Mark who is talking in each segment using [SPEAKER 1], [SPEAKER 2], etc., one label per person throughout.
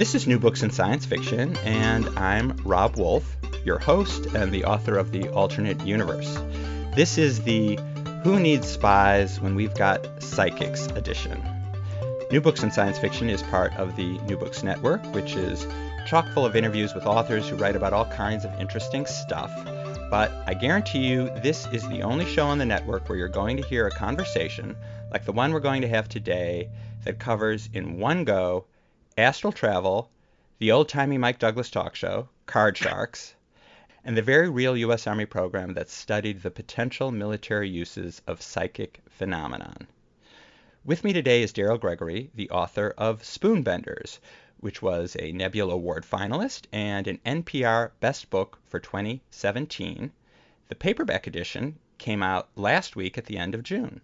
[SPEAKER 1] This is New Books in Science Fiction, and I'm Rob Wolf, your host and the author of The Alternate Universe. This is the Who Needs Spies When We've Got Psychics edition. New Books in Science Fiction is part of the New Books Network, which is chock full of interviews with authors who write about all kinds of interesting stuff. But I guarantee you, this is the only show on the network where you're going to hear a conversation like the one we're going to have today that covers in one go astral travel, the old timey Mike Douglas talk show, Card Sharks, and the very real U.S. Army program that studied the potential military uses of psychic phenomenon. With me today is Daryl Gregory, the author of Spoonbenders, which was a Nebula Award finalist and an NPR Best Book for 2017. The paperback edition came out last week at the end of June.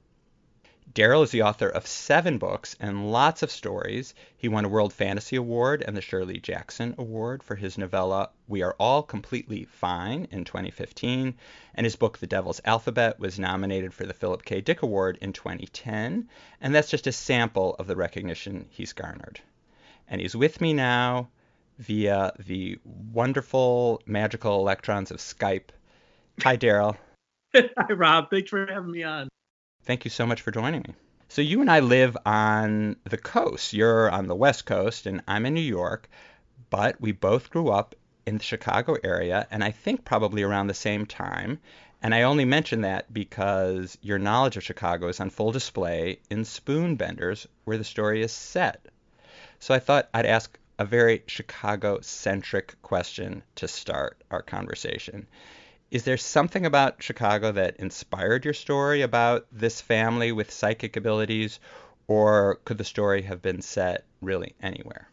[SPEAKER 1] Daryl is the author of seven books and lots of stories. He won a World Fantasy Award and the Shirley Jackson Award for his novella We Are All Completely Fine in 2015, and his book The Devil's Alphabet was nominated for the Philip K. Dick Award in 2010, and that's just a sample of the recognition he's garnered. And he's with me now via the wonderful magical electrons of Skype. Hi, Daryl.
[SPEAKER 2] Hi, Rob. Thanks for having me on.
[SPEAKER 1] Thank you so much for joining me. So, you and I live on the coast. You're on the West Coast, and I'm in New York, but we both grew up in the Chicago area, and I think probably around the same time. And I only mention that because your knowledge of Chicago is on full display in Spoonbenders, where the story is set. So I thought I'd ask a very Chicago centric question to start our conversation is there something about Chicago that inspired your story about this family with psychic abilities, or could the story have been set really anywhere?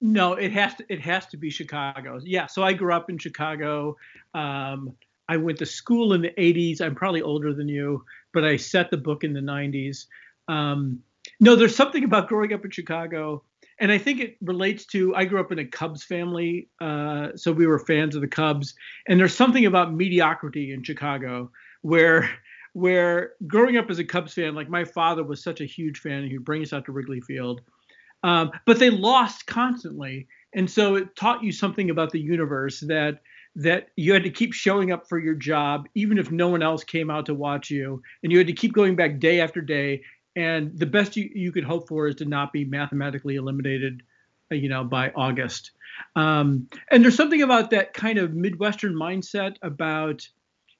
[SPEAKER 2] No, it has to. It has to be Chicago. Yeah. So I grew up in Chicago. Um, I went to school in the 80s. I'm probably older than you, but I set the book in the 90s. Um, no, there's something about growing up in Chicago and I think it relates to I grew up in a Cubs family, uh, so we were fans of the Cubs. And there's something about mediocrity in Chicago where where growing up as a Cubs fan, like my father was such a huge fan, he'd bring us out to Wrigley Field, um, but they lost constantly, and so it taught you something about the universe that that you had to keep showing up for your job even if no one else came out to watch you. And you had to keep going back day after day and the best you, you could hope for is to not be mathematically eliminated uh, you know by august. Um, and there's something about that kind of midwestern mindset about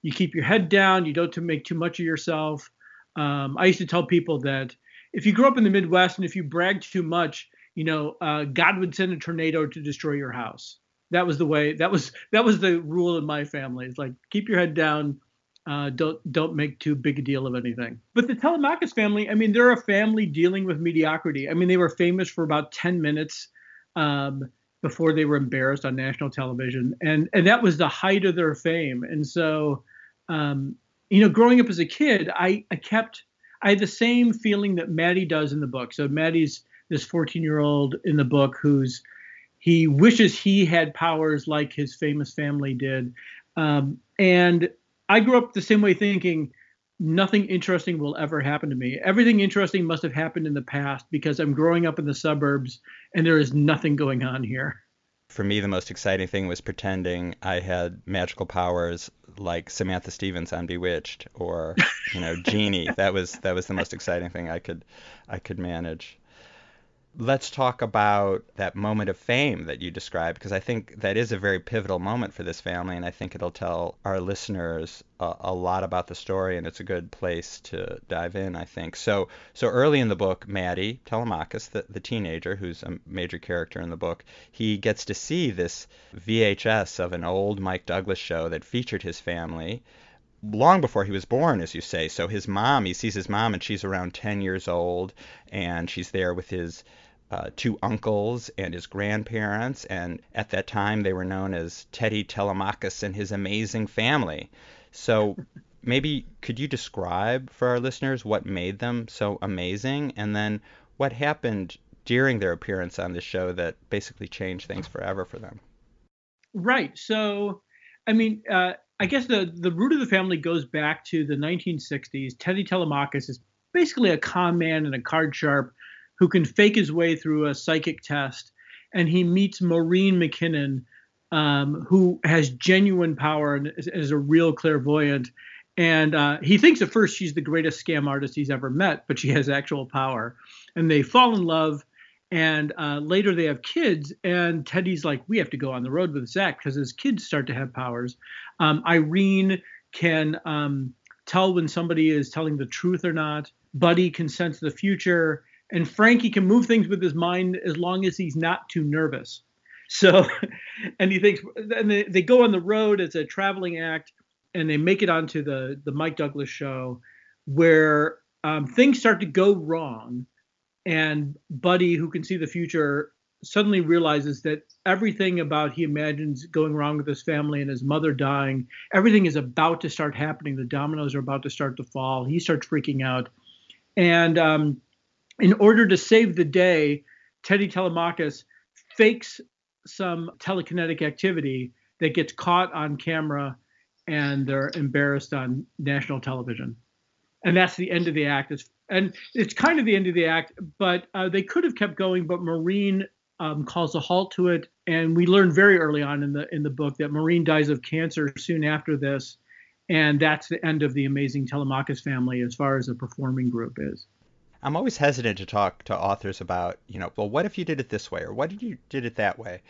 [SPEAKER 2] you keep your head down you don't make too much of yourself. Um, i used to tell people that if you grew up in the midwest and if you brag too much you know uh, god would send a tornado to destroy your house. That was the way that was that was the rule in my family. It's like keep your head down uh, don't don't make too big a deal of anything. But the Telemachus family, I mean, they're a family dealing with mediocrity. I mean, they were famous for about 10 minutes um, before they were embarrassed on national television, and and that was the height of their fame. And so, um, you know, growing up as a kid, I I kept I had the same feeling that Maddie does in the book. So Maddie's this 14 year old in the book who's he wishes he had powers like his famous family did. Um, and I grew up the same way thinking nothing interesting will ever happen to me. Everything interesting must have happened in the past because I'm growing up in the suburbs and there is nothing going on here.
[SPEAKER 1] For me, the most exciting thing was pretending I had magical powers like Samantha Stevens on Bewitched or, you know, Genie. that was that was the most exciting thing I could I could manage let's talk about that moment of fame that you described because I think that is a very pivotal moment for this family, and I think it'll tell our listeners a, a, lot about the story, and it's a good place to dive in. I think so. So early in the book, Maddie Telemachus, the, the teenager who's a major character in the book, he gets to see this VHS of an old Mike Douglas show that featured his family long before he was born, as you say. So his mom, he sees his mom, and she's around 10 years old, and she's there with his uh, two uncles and his grandparents. And at that time, they were known as Teddy Telemachus and his amazing family. So maybe could you describe for our listeners what made them so amazing, and then what happened during their appearance on the show that basically changed things forever for them?
[SPEAKER 2] Right. So, I mean, uh, I guess the the root of the family goes back to the 1960s. Teddy Telemachus is basically a con man and a card sharp who can fake his way through a psychic test, and he meets Maureen McKinnon, um, who has genuine power and is, is a real clairvoyant. And uh, he thinks at first she's the greatest scam artist he's ever met, but she has actual power. And they fall in love and uh, later they have kids, and Teddy's like, we have to go on the road with Zach because his kids start to have powers. Um, Irene can um, tell when somebody is telling the truth or not. Buddy can sense the future, and Frankie can move things with his mind as long as he's not too nervous. So, and he thinks, and they, they go on the road as a traveling act, and they make it onto the the Mike Douglas show, where um, things start to go wrong and Buddy, who can see the future, suddenly realizes that everything about he imagines going wrong with his family and his mother dying, everything is about to start happening. The dominoes are about to start to fall. He starts freaking out. And um, in order to save the day, Teddy Telemachus fakes some telekinetic activity that gets caught on camera and they're embarrassed on national television. And that's the end of the act. It's and it's kind of the end of the act. But uh, they could have kept going, but Maureen um, calls a halt to it, and we learn very early on in the in the book that Maureen dies of cancer soon after this, and that's the end of the amazing Telemachus family as far as a performing group is.
[SPEAKER 1] I'm always hesitant to talk to authors about, you know, well, what if you did it this way, or what if you did it that way?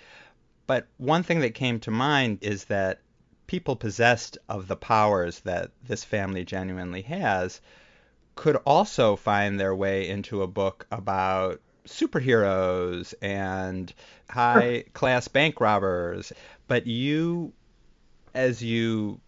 [SPEAKER 1] But one thing that came to mind is that people possessed of the powers that this family genuinely has could also find their way into a book about superheroes and high class bank robbers. But you, as you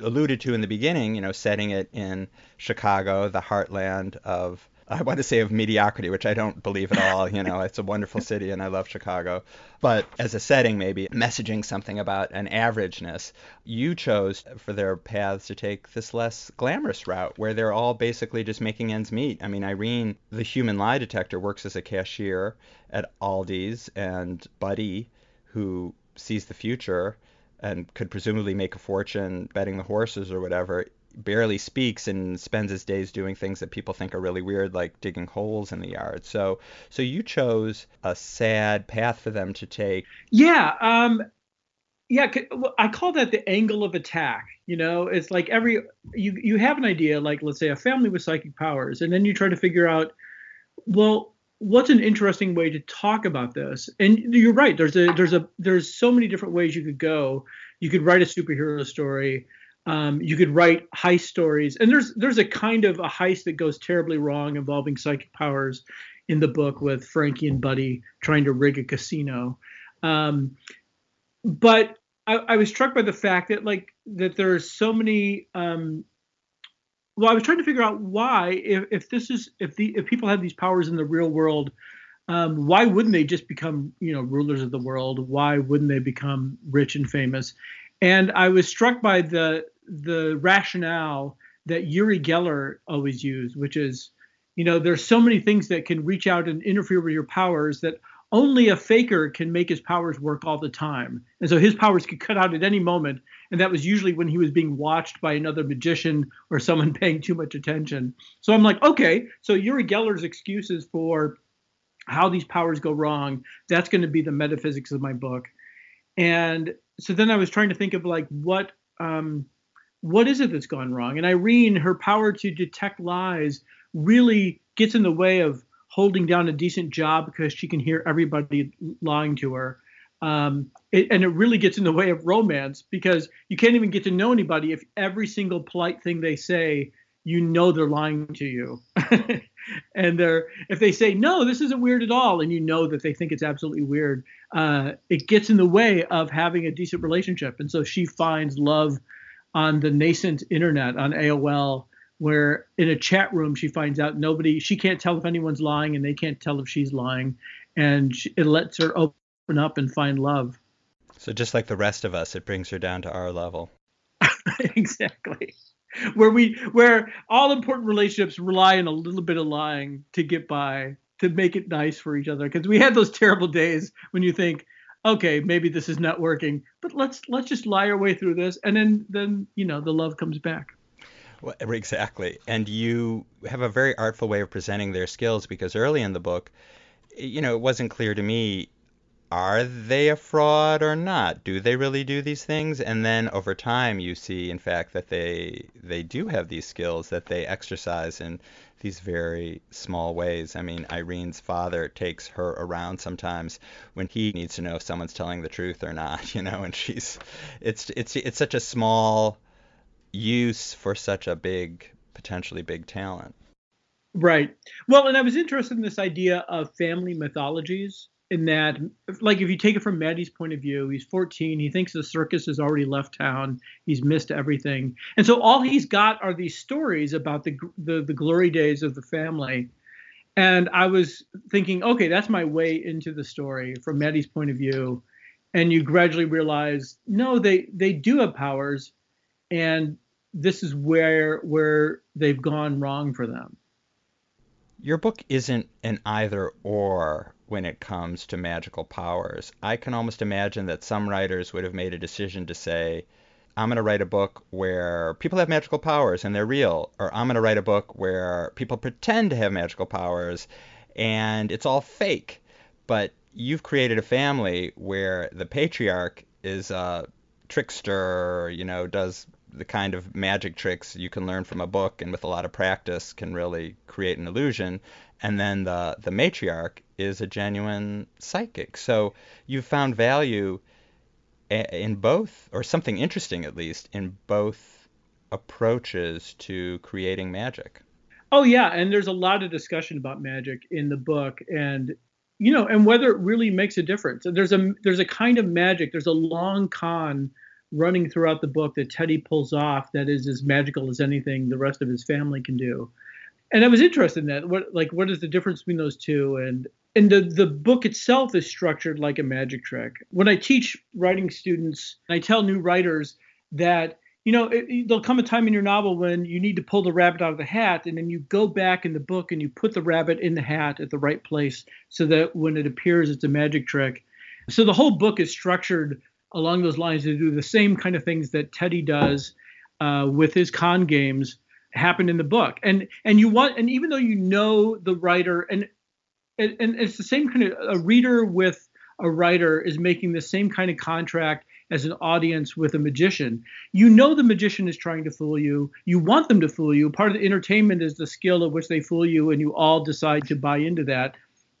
[SPEAKER 1] alluded to in the beginning, you know, setting it in Chicago, the heartland of I want to say of mediocrity, which I don't believe at all. You know, it's a wonderful city and I love Chicago. But as a setting, maybe messaging something about an averageness, you chose for their paths to take this less glamorous route where they're all basically just making ends meet. I mean, Irene, the human lie detector, works as a cashier at Aldi's, and Buddy, who sees the future and could presumably make a fortune betting the horses or whatever, barely speaks and spends his days doing things that people think are really weird, like digging holes in the yard. So, so you chose a sad path for them to take.
[SPEAKER 2] Yeah, um, yeah. I call that the angle of attack. You know, it's like every you you have an idea, like let's say a family with psychic powers, and then you try to figure out, well, what's an interesting way to talk about this? And you're right. There's a there's a there's so many different ways you could go. You could write a superhero story um, you could write heist stories, and there's there's a kind of a heist that goes terribly wrong involving psychic powers in the book with Frankie and Buddy trying to rig a casino. Um, but I, I, was struck by the fact that like that there's so many. Um, well, I was trying to figure out why, if, if this is if the if people have these powers in the real world, um, why wouldn't they just become you know rulers of the world? Why wouldn't they become rich and famous? And I was struck by the the rationale that Uri Geller always used, which is, you know, there's so many things that can reach out and interfere with your powers that only a faker can make his powers work all the time. And so his powers could cut out at any moment. And that was usually when he was being watched by another magician or someone paying too much attention. So I'm like, okay, so Uri Geller's excuses for how these powers go wrong, that's going to be the metaphysics of my book. And so then I was trying to think of like what um, what is it that's gone wrong? And Irene, her power to detect lies really gets in the way of holding down a decent job because she can hear everybody lying to her. Um, it, and it really gets in the way of romance because you can't even get to know anybody if every single polite thing they say, you know they're lying to you. and they're if they say no, this isn't weird at all, and you know that they think it's absolutely weird, uh, it gets in the way of having a decent relationship. And so she finds love on the nascent internet on AOL where in a chat room she finds out nobody she can't tell if anyone's lying and they can't tell if she's lying. And she, it lets her open up and find love.
[SPEAKER 1] So just like the rest of us it brings her down to our level.
[SPEAKER 2] Exactly. Where we where all important relationships rely on a little bit of lying to get by to make it nice for each other. Because we had those terrible days when you think okay maybe this is not working but let's let's just lie our way through this and then then you know the love comes back
[SPEAKER 1] well, exactly. And you have a very artful way of presenting their skills because early in the book, you know, it wasn't clear to me are they a fraud or not? Do they really do these things? And then over time, you see, in fact, that they they do have these skills that they exercise in these very small ways. I mean, Irene's father takes her around sometimes when he needs to know if someone's telling the truth or not, you know, and she's it's it's it's such a small use for such a big, potentially big talent.
[SPEAKER 2] Right. Well, and I was interested in this idea of family mythologies. In that, like, if you take it from Maddie's point of view, he's 14. He thinks the circus has already left town. He's missed everything, and so all he's got are these stories about the the, the glory days of the family. And I was thinking, okay, that's my way into the story from Maddie's point of view. And you gradually realize, no, they they do have powers, and this is where where they've gone wrong for them.
[SPEAKER 1] Your book isn't an either or when it comes to magical powers. I can almost imagine that some writers would have made a decision to say, I'm going to write a book where people have magical powers and they're real, or I'm going to write a book where people pretend to have magical powers and it's all fake. But you've created a family where the patriarch is a trickster, you know, does the kind of magic tricks you can learn from a book and with a lot of practice can really create an illusion. And then the, the matriarch is a genuine psychic. So you've found value in both, or something interesting at least, in both approaches to creating magic.
[SPEAKER 2] Oh, yeah. And there's a lot of discussion about magic in the book. And you know, and whether it really makes a difference. There's a there's a kind of magic. There's a long con running throughout the book that Teddy pulls off that is as magical as anything the rest of his family can do. And I was interested in that. What like what is the difference between those two? And and the the book itself is structured like a magic trick. When I teach writing students, I tell new writers that you know it, there'll come a time in your novel when you need to pull the rabbit out of the hat, and then you go back in the book and you put the rabbit in the hat at the right place so that when it appears, it's a magic trick. So the whole book is structured along those lines to do the same kind of things that Teddy does uh, with his con games happen in the book. And and you want and even though you know the writer and and, and it's the same kind of a reader with a writer is making the same kind of contract as an audience with a magician. You know the magician is trying to fool you. You want them to fool you. Part of the entertainment is the skill at which they fool you, and you all decide to buy into that.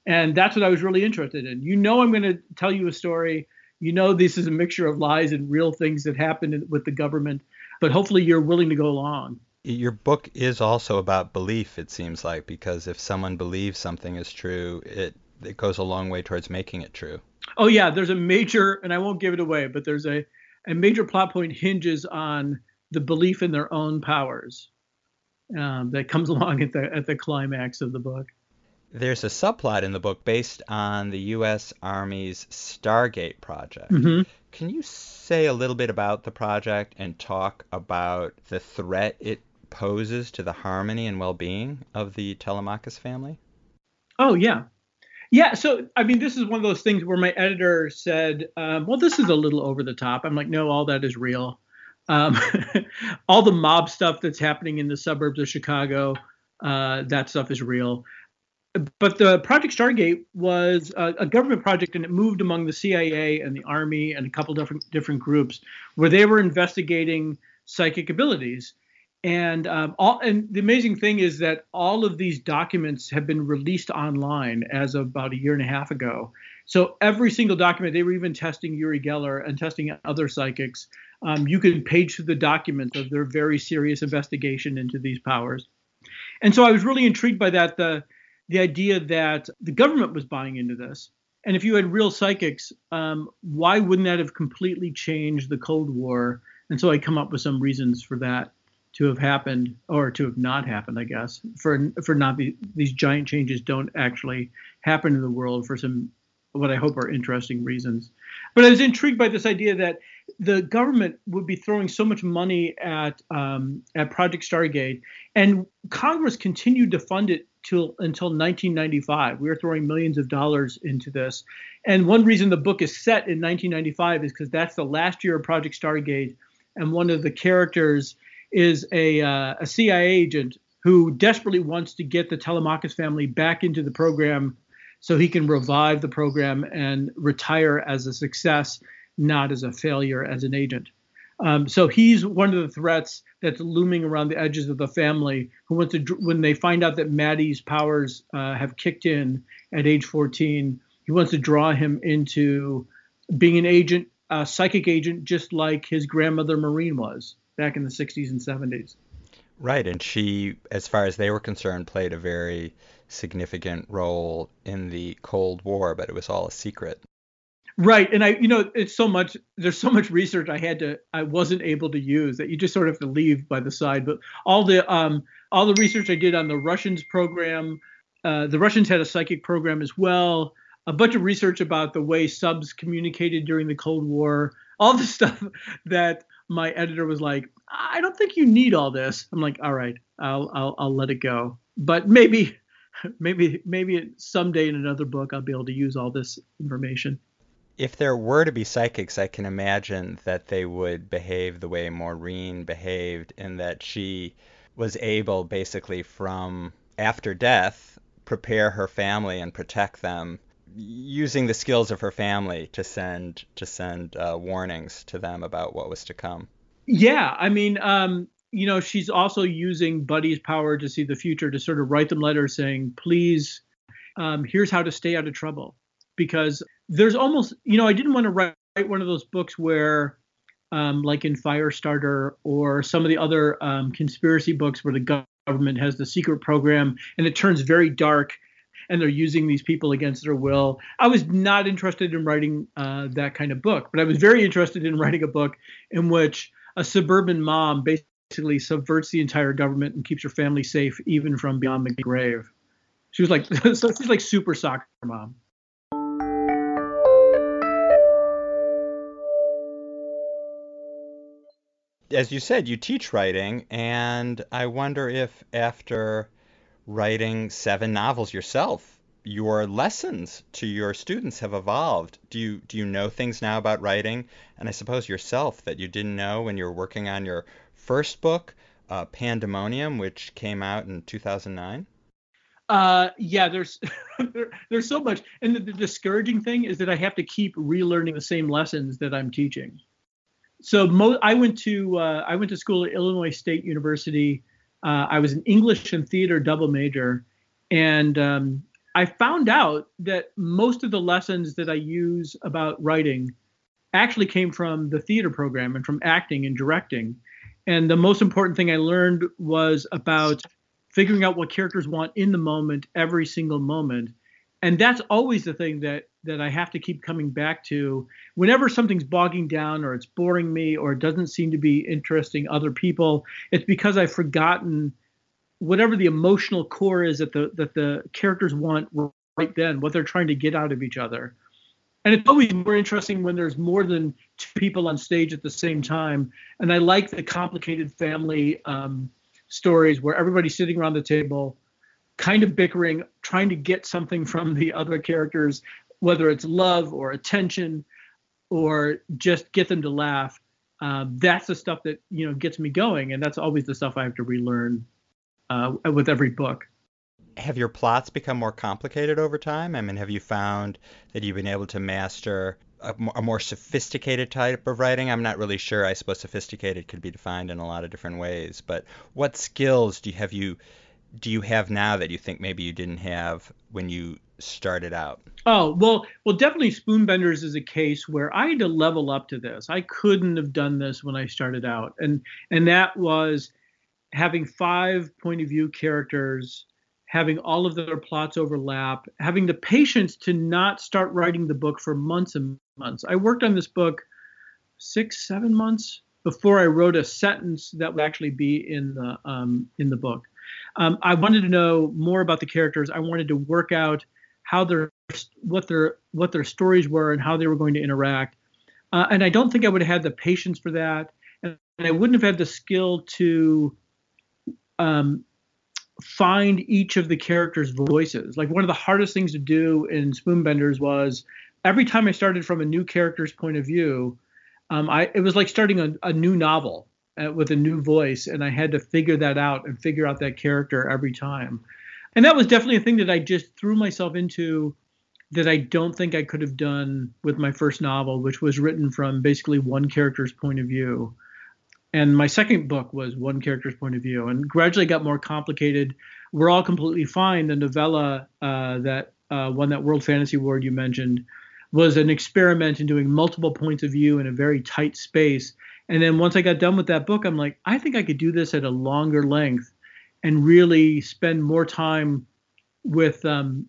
[SPEAKER 2] And that's what I was really interested in. You know, I'm going to tell you a story you know this is a mixture of lies and real things that happened with the government, but hopefully you're willing to go along.
[SPEAKER 1] Your book is also about belief, it seems like, because if someone believes something is true, it it goes a long way towards making it true.
[SPEAKER 2] Oh yeah, there's a major, and I won't give it away, but there's a a major plot point hinges on the belief in their own powers um, that comes along at the at the climax of the book.
[SPEAKER 1] There's a subplot in the book based on the U.S. Army's Stargate project.
[SPEAKER 2] Mm-hmm.
[SPEAKER 1] Can you say a little bit about the project and talk about the threat it poses to the harmony and well-being of the Telemachus family?
[SPEAKER 2] Oh yeah, yeah. So I mean, this is one of those things where my editor said, um, "Well, this is a little over the top." I'm like, "No, all that is real. Um, all the mob stuff that's happening in the suburbs of Chicago, uh, that stuff is real." But the Project Stargate was a, a, government project, and it moved among the CIA and the Army and a couple different different groups, where they were investigating psychic abilities. And um, all and the amazing thing is that all of these documents have been released online as of about a year and a half ago. So every single document, they were even testing Uri Geller and testing other psychics. Um, you can page through the documents of their very serious investigation into these powers. And so I was really intrigued by that. The the idea that the government was buying into this. And if you had real psychics, um, why wouldn't that have completely changed the Cold War and so I come up with some reasons for that to have happened or to have not happened, I guess, for for not be, these giant changes don't actually happen in the world for some what I hope are interesting reasons. But I was intrigued by this idea that the government would be throwing so much money at um, at Project Stargate, and Congress continued to fund it till until 1995. We were throwing millions of dollars into this, and one reason the book is set in 1995 is because that's the last year of Project Stargate, and one of the characters is a, uh, a CIA agent who desperately wants to get the Telemachus family back into the program so he can revive the program and retire as a success, not as a failure as an agent. Um, so he's one of the threats that's looming around the edges of the family. Who wants to, when they find out that Maddie's powers uh, have kicked in at age 14, he wants to draw him into being an agent, a psychic agent, just like his grandmother Maureen was back in the 60s and 70s.
[SPEAKER 1] Right, and she, as far as they were concerned, played a very significant role in the Cold War, but it was all a secret.
[SPEAKER 2] Right, and I, you know, it's so much. There's so much research I had to, I wasn't able to use that you just sort of have to leave by the side. But all the, um, all the research I did on the Russians program, uh, the Russians had a psychic program as well. A bunch of research about the way subs communicated during the Cold War. All the stuff that my editor was like, I don't think you need all this. I'm like, all right, I'll I'll, I'll let it go. But maybe maybe maybe someday in another book I'll be able to use all this information.
[SPEAKER 1] If there were to be psychics, I can imagine that they would behave the way Maureen behaved, in that she was able, basically, from after death, prepare her family and protect them using the skills of her family to send to send uh, warnings to them about what was to come.
[SPEAKER 2] Yeah, I mean, um, you know, she's also using Buddy's power to see the future to sort of write them letters saying, "Please, um, here's how to stay out of trouble," because there's almost, you know, I didn't want to write one of those books where. Um, like in Firestarter or some of the other um, conspiracy books where the government has the secret program and it turns very dark and they're using these people against their will. I was not interested in writing uh, that kind of book, but I was very interested in writing a book in which a suburban mom basically subverts the entire government and keeps her family safe even from beyond the grave. She was like, so she's like super soccer mom.
[SPEAKER 1] As you said, you teach writing, and I wonder if after writing seven novels yourself. Your lessons to your students have evolved. Do you do you know things now about writing, and I suppose yourself that you didn't know when you were working on your first book, uh, Pandemonium, which came out in 2009?
[SPEAKER 2] Uh, yeah, there's there, there's so much, and the, the discouraging thing is that I have to keep relearning the same lessons that I'm teaching. So mo- I went to uh, I went to school at Illinois State University uh, I was an English and theater double major, and um, I found out that most of the lessons that I use about writing actually came from the theater program and from acting and directing. And the most important thing I learned was about figuring out what characters want in the moment, every single moment. And that's always the thing that that I have to keep coming back to. Whenever something's bogging down or it's boring me or it doesn't seem to be interesting other people, it's because I've forgotten whatever the emotional core is that the that the characters want right then, what they're trying to get out of each other. And it's always more interesting when there's more than two people on stage at the same time. And I like the complicated family um, stories where everybody's sitting around the table, kind of bickering, trying to get something from the other characters, whether it's love or attention or just get them to laugh. Um, that's the stuff that you know gets me going, and that's always the stuff I have to relearn uh, with every book.
[SPEAKER 1] Have your plots become more complicated over time? I mean, have you found that you've been able to master a, a more sophisticated type of writing? I'm not really sure. I suppose sophisticated could be defined in a lot of different ways. But what skills do you have you do you have now that you think maybe you didn't have when you started out?
[SPEAKER 2] Oh well, well, definitely Spoonbenders is a case where I had to level up to this. I couldn't have done this when I started out, and and that was having five point of view characters, having all of their plots overlap, having the patience to not start writing the book for months and months. I worked on this book six, seven months before I wrote a sentence that would actually be in the um, in the book. Um, I wanted to know more about the characters. I wanted to work out how their what their what their stories were and how they were going to interact. Uh, and I don't think I would have had the patience for that, and, I wouldn't have had the skill to um, find each of the characters' voices. Like one of the hardest things to do in Spoonbenders was every time I started from a new character's point of view, um, I it was like starting a, a new novel uh, with a new voice, and I had to figure that out and figure out that character every time. And that was definitely a thing that I just threw myself into that I don't think I could have done with my first novel, which was written from basically one character's point of view. And my second book was one character's point of view, and gradually got more complicated. We're all completely fine. The novella uh, that uh, won that World Fantasy Award you mentioned was an experiment in doing multiple points of view in a very tight space. And then once I got done with that book, I'm like, I think I could do this at a longer length and really spend more time with, um,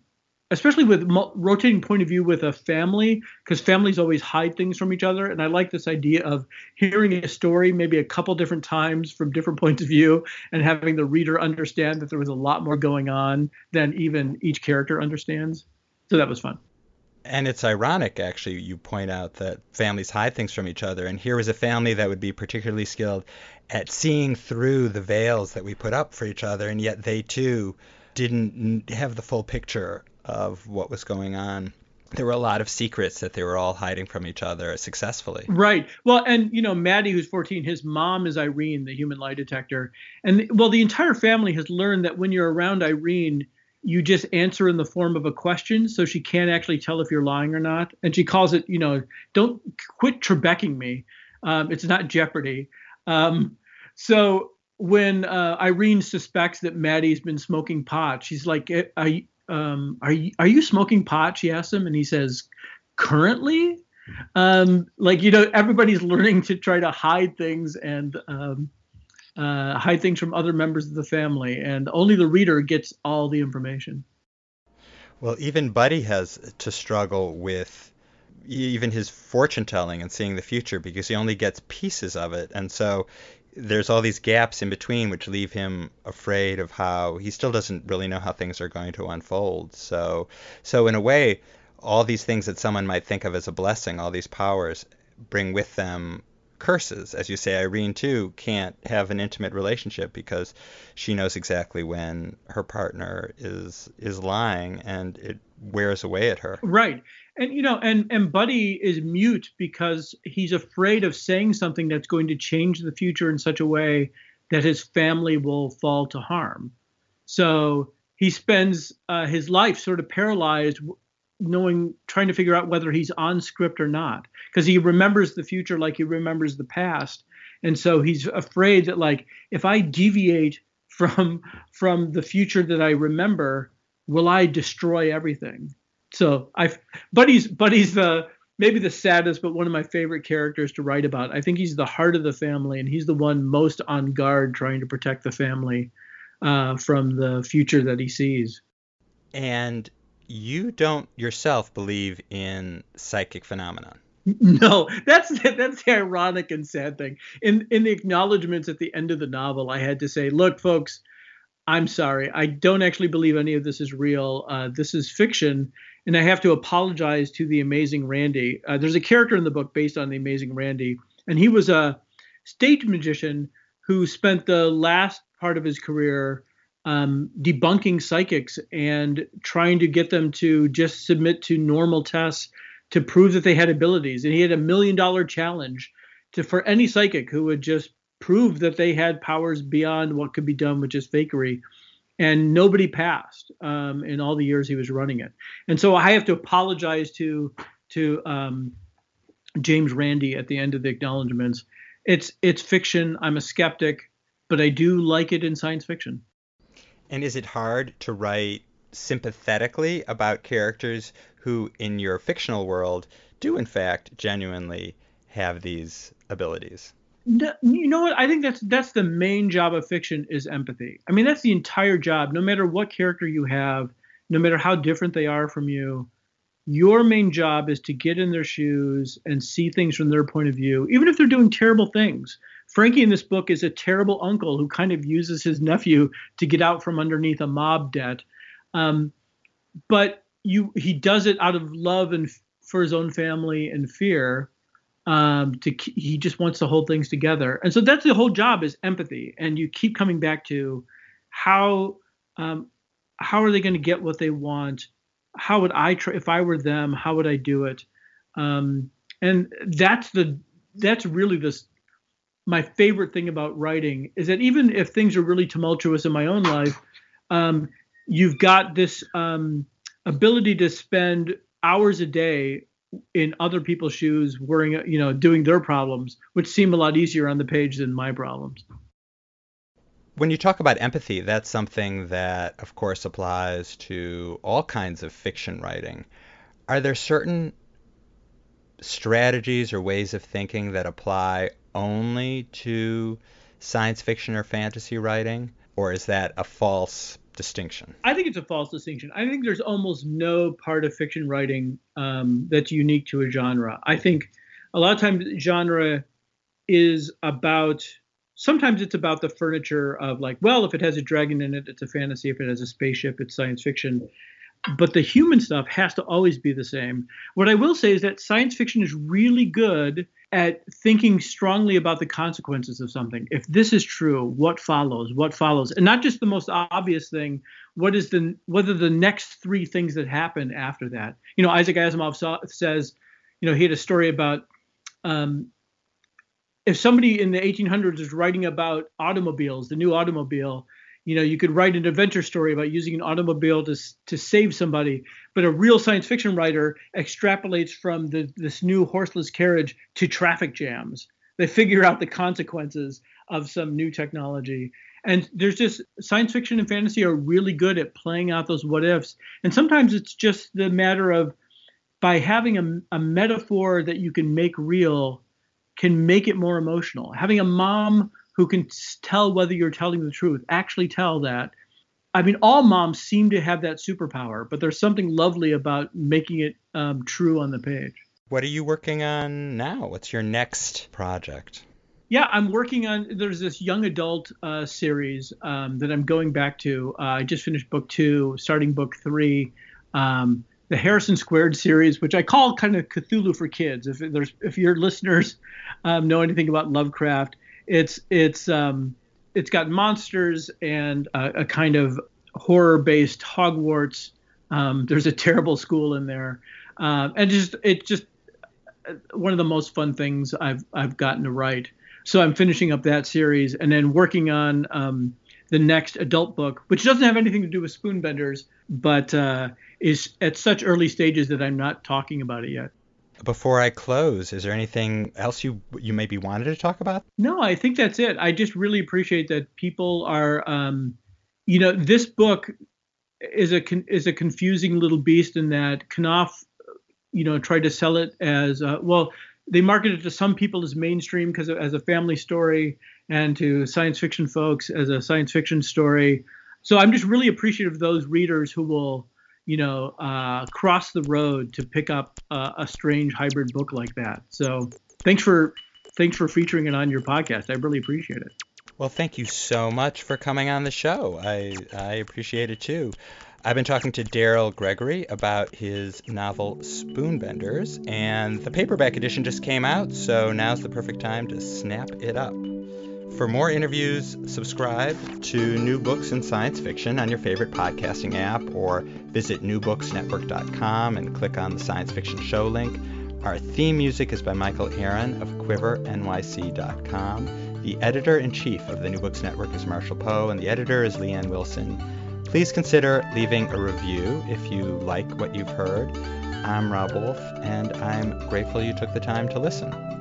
[SPEAKER 2] especially with mo- rotating point of view with a family, because families always hide things from each other. And I like this idea of hearing a story maybe a couple different times from different points of view and having the reader understand that there was a lot more going on than even each character understands. So that was fun.
[SPEAKER 1] And it's ironic, actually, you point out that families hide things from each other. And here was a family that would be particularly skilled at seeing through the veils that we put up for each other, and yet they too didn't have the full picture of what was going on. There were a lot of secrets that they were all hiding from each other successfully.
[SPEAKER 2] Right. Well, and you know, Maddie, who's 14, his mom is Irene, the human lie detector. And well, the entire family has learned that when you're around Irene, you just answer in the form of a question so she can't actually tell if you're lying or not. And she calls it you know don't quit trebecking me. Um, it's not jeopardy. Um, so when uh, irene suspects that maddie's been smoking pot she's like eh, are you, um, are you, are you smoking pot? she asks him and he says currently? Um, like you know everybody's learning to try to hide things and um, uh, hide things from other members of the family, and only the reader gets all the information.
[SPEAKER 1] Well, even Buddy has to struggle with even his fortune telling and seeing the future because he only gets pieces of it. And so there's all these gaps in between which leave him afraid of how he still doesn't really know how things are going to unfold. So so in a way, all these things that someone might think of as a blessing, all these powers bring with them curses. As you say, Irene too can't have an intimate relationship because she knows exactly when her partner is is lying, and it wears away at her.
[SPEAKER 2] Right. And you know, and and Buddy is mute because he's afraid of saying something that's going to change the future in such a way that his family will fall to harm. So he spends uh, his life sort of paralyzed knowing trying to figure out whether he's on script or not because he remembers the future like he remembers the past. And so he's afraid that like if i deviate from from the future that i remember will i destroy everything? So i buddy's buddy's the maybe the saddest but one of my favorite characters to write about. I think he's the heart of the family and he's the one most on guard trying to protect the family uh, from the future that he sees.
[SPEAKER 1] And you don't yourself believe in psychic phenomena.
[SPEAKER 2] No, that's that's the ironic and sad thing. In in the acknowledgments at the end of the novel, I had to say, "Look, folks, I'm sorry. I don't actually believe any of this is real. Uh, this is fiction, and I have to apologize to the amazing Randi. Uh, there's a character in the book based on the amazing Randi, and he was a stage magician who spent the last part of his career um, debunking psychics and trying to get them to just submit to normal tests to prove that they had abilities. And he had a million dollar challenge to for any psychic who would just prove that they had powers beyond what could be done with just fakery. And nobody passed um, in all the years he was running it. And so I have to apologize to to um, James Randi at the end of the acknowledgments. It's it's fiction. I'm a skeptic, but I do like it in science fiction.
[SPEAKER 1] And is it hard to write sympathetically about characters who, in your fictional world, do in fact genuinely have these abilities?
[SPEAKER 2] you know what? I think that's that's the main job of fiction is empathy. I mean, that's the entire job. No matter what character you have, no matter how different they are from you, your main job is to get in their shoes and see things from their point of view, even if they're doing terrible things. Frankie in this book is a terrible uncle who kind of uses his nephew to get out from underneath a mob debt. Um, but you, he does it out of love and for his own family and fear. Um, to he just wants to hold things together, and so that's the whole job is empathy. And you keep coming back to how um, how are they going to get what they want? How would I try if I were them? How would I do it? Um, and that's the that's really this my favorite thing about writing is that even if things are really tumultuous in my own life, um, you've got this um, ability to spend hours a day in other people's shoes, worrying, you know, doing their problems, which seem a lot easier on the page than my problems.
[SPEAKER 1] When you talk about empathy, that's something that, of course, applies to all kinds of fiction writing. Are there certain strategies or ways of thinking that apply only to science fiction or fantasy writing? Or is that a false distinction?
[SPEAKER 2] I think it's a false distinction. I think there's almost no part of fiction writing um, that's unique to a genre. I think a lot of times genre is about sometimes it's about the furniture of like well if it has a dragon in it it's a fantasy if it has a spaceship it's science fiction but the human stuff has to always be the same. What i will say is that science fiction is really good at thinking strongly about the consequences of something. If this is true what follows? What follows? And not just the most obvious thing what is the what are the next three things that happen after that? You know isaac asimov saw, says you know he had a story about um, if somebody in the 1800s is writing about automobiles, the new automobile, you know, you could write an adventure story about using an automobile to to save somebody. But a real science fiction writer extrapolates from the, this new horseless carriage to traffic jams. They figure out the consequences of some new technology. And there's just science fiction and fantasy are really good at playing out those what ifs. And sometimes it's just the matter of by having a, a metaphor that you can make real can make it more emotional. Having a mom who can tell whether you're telling the truth, actually tell that. I mean, all moms seem to have that superpower, but there's something lovely about making it um, true on the page.
[SPEAKER 1] What are you working on now? What's your next project?
[SPEAKER 2] Yeah, I'm working on. There's this young adult uh, series um, that I'm going back to. Uh, I just finished book two, starting book three. Um, the Harrison Squared series, which I call kind of Cthulhu for kids. If there's if your listeners um, know anything about Lovecraft, it's it's um, it's got monsters and a, a kind of horror-based Hogwarts. Um, there's a terrible school in there, uh, and just it just uh, one of the most fun things I've I've gotten to write. So I'm finishing up that series and then working on um, the next adult book, which doesn't have anything to do with spoonbenders, but uh, is at such early stages that I'm not talking about it yet.
[SPEAKER 1] Before I close, is there anything else you you maybe wanted to talk about?
[SPEAKER 2] No, I think that's it. I just really appreciate that people are, um, you know, this book is a is a confusing little beast in that Knopf, you know, tried to sell it as uh, well. They marketed it to some people as mainstream because as a family story, and to science fiction folks as a science fiction story. So I'm just really appreciative of those readers who will, you know, uh, cross the road to pick up uh, a strange hybrid book like that. So thanks for thanks for featuring it on your podcast. I really appreciate it.
[SPEAKER 1] Well, thank you so much for coming on the show. I I appreciate it too. I've been talking to Daryl Gregory about his novel Spoonbenders, and the paperback edition just came out, so now's the perfect time to snap it up. For more interviews, subscribe to New Books in Science Fiction on your favorite podcasting app or visit newbooksnetwork.com and click on the science fiction show link. Our theme music is by Michael Aaron of quivernyc.com. The editor in chief of the New Books Network is Marshall Poe, and the editor is Leanne Wilson. Please consider leaving a review if you like what you've heard. I'm Rob Wolf, and I'm grateful you took the time to listen.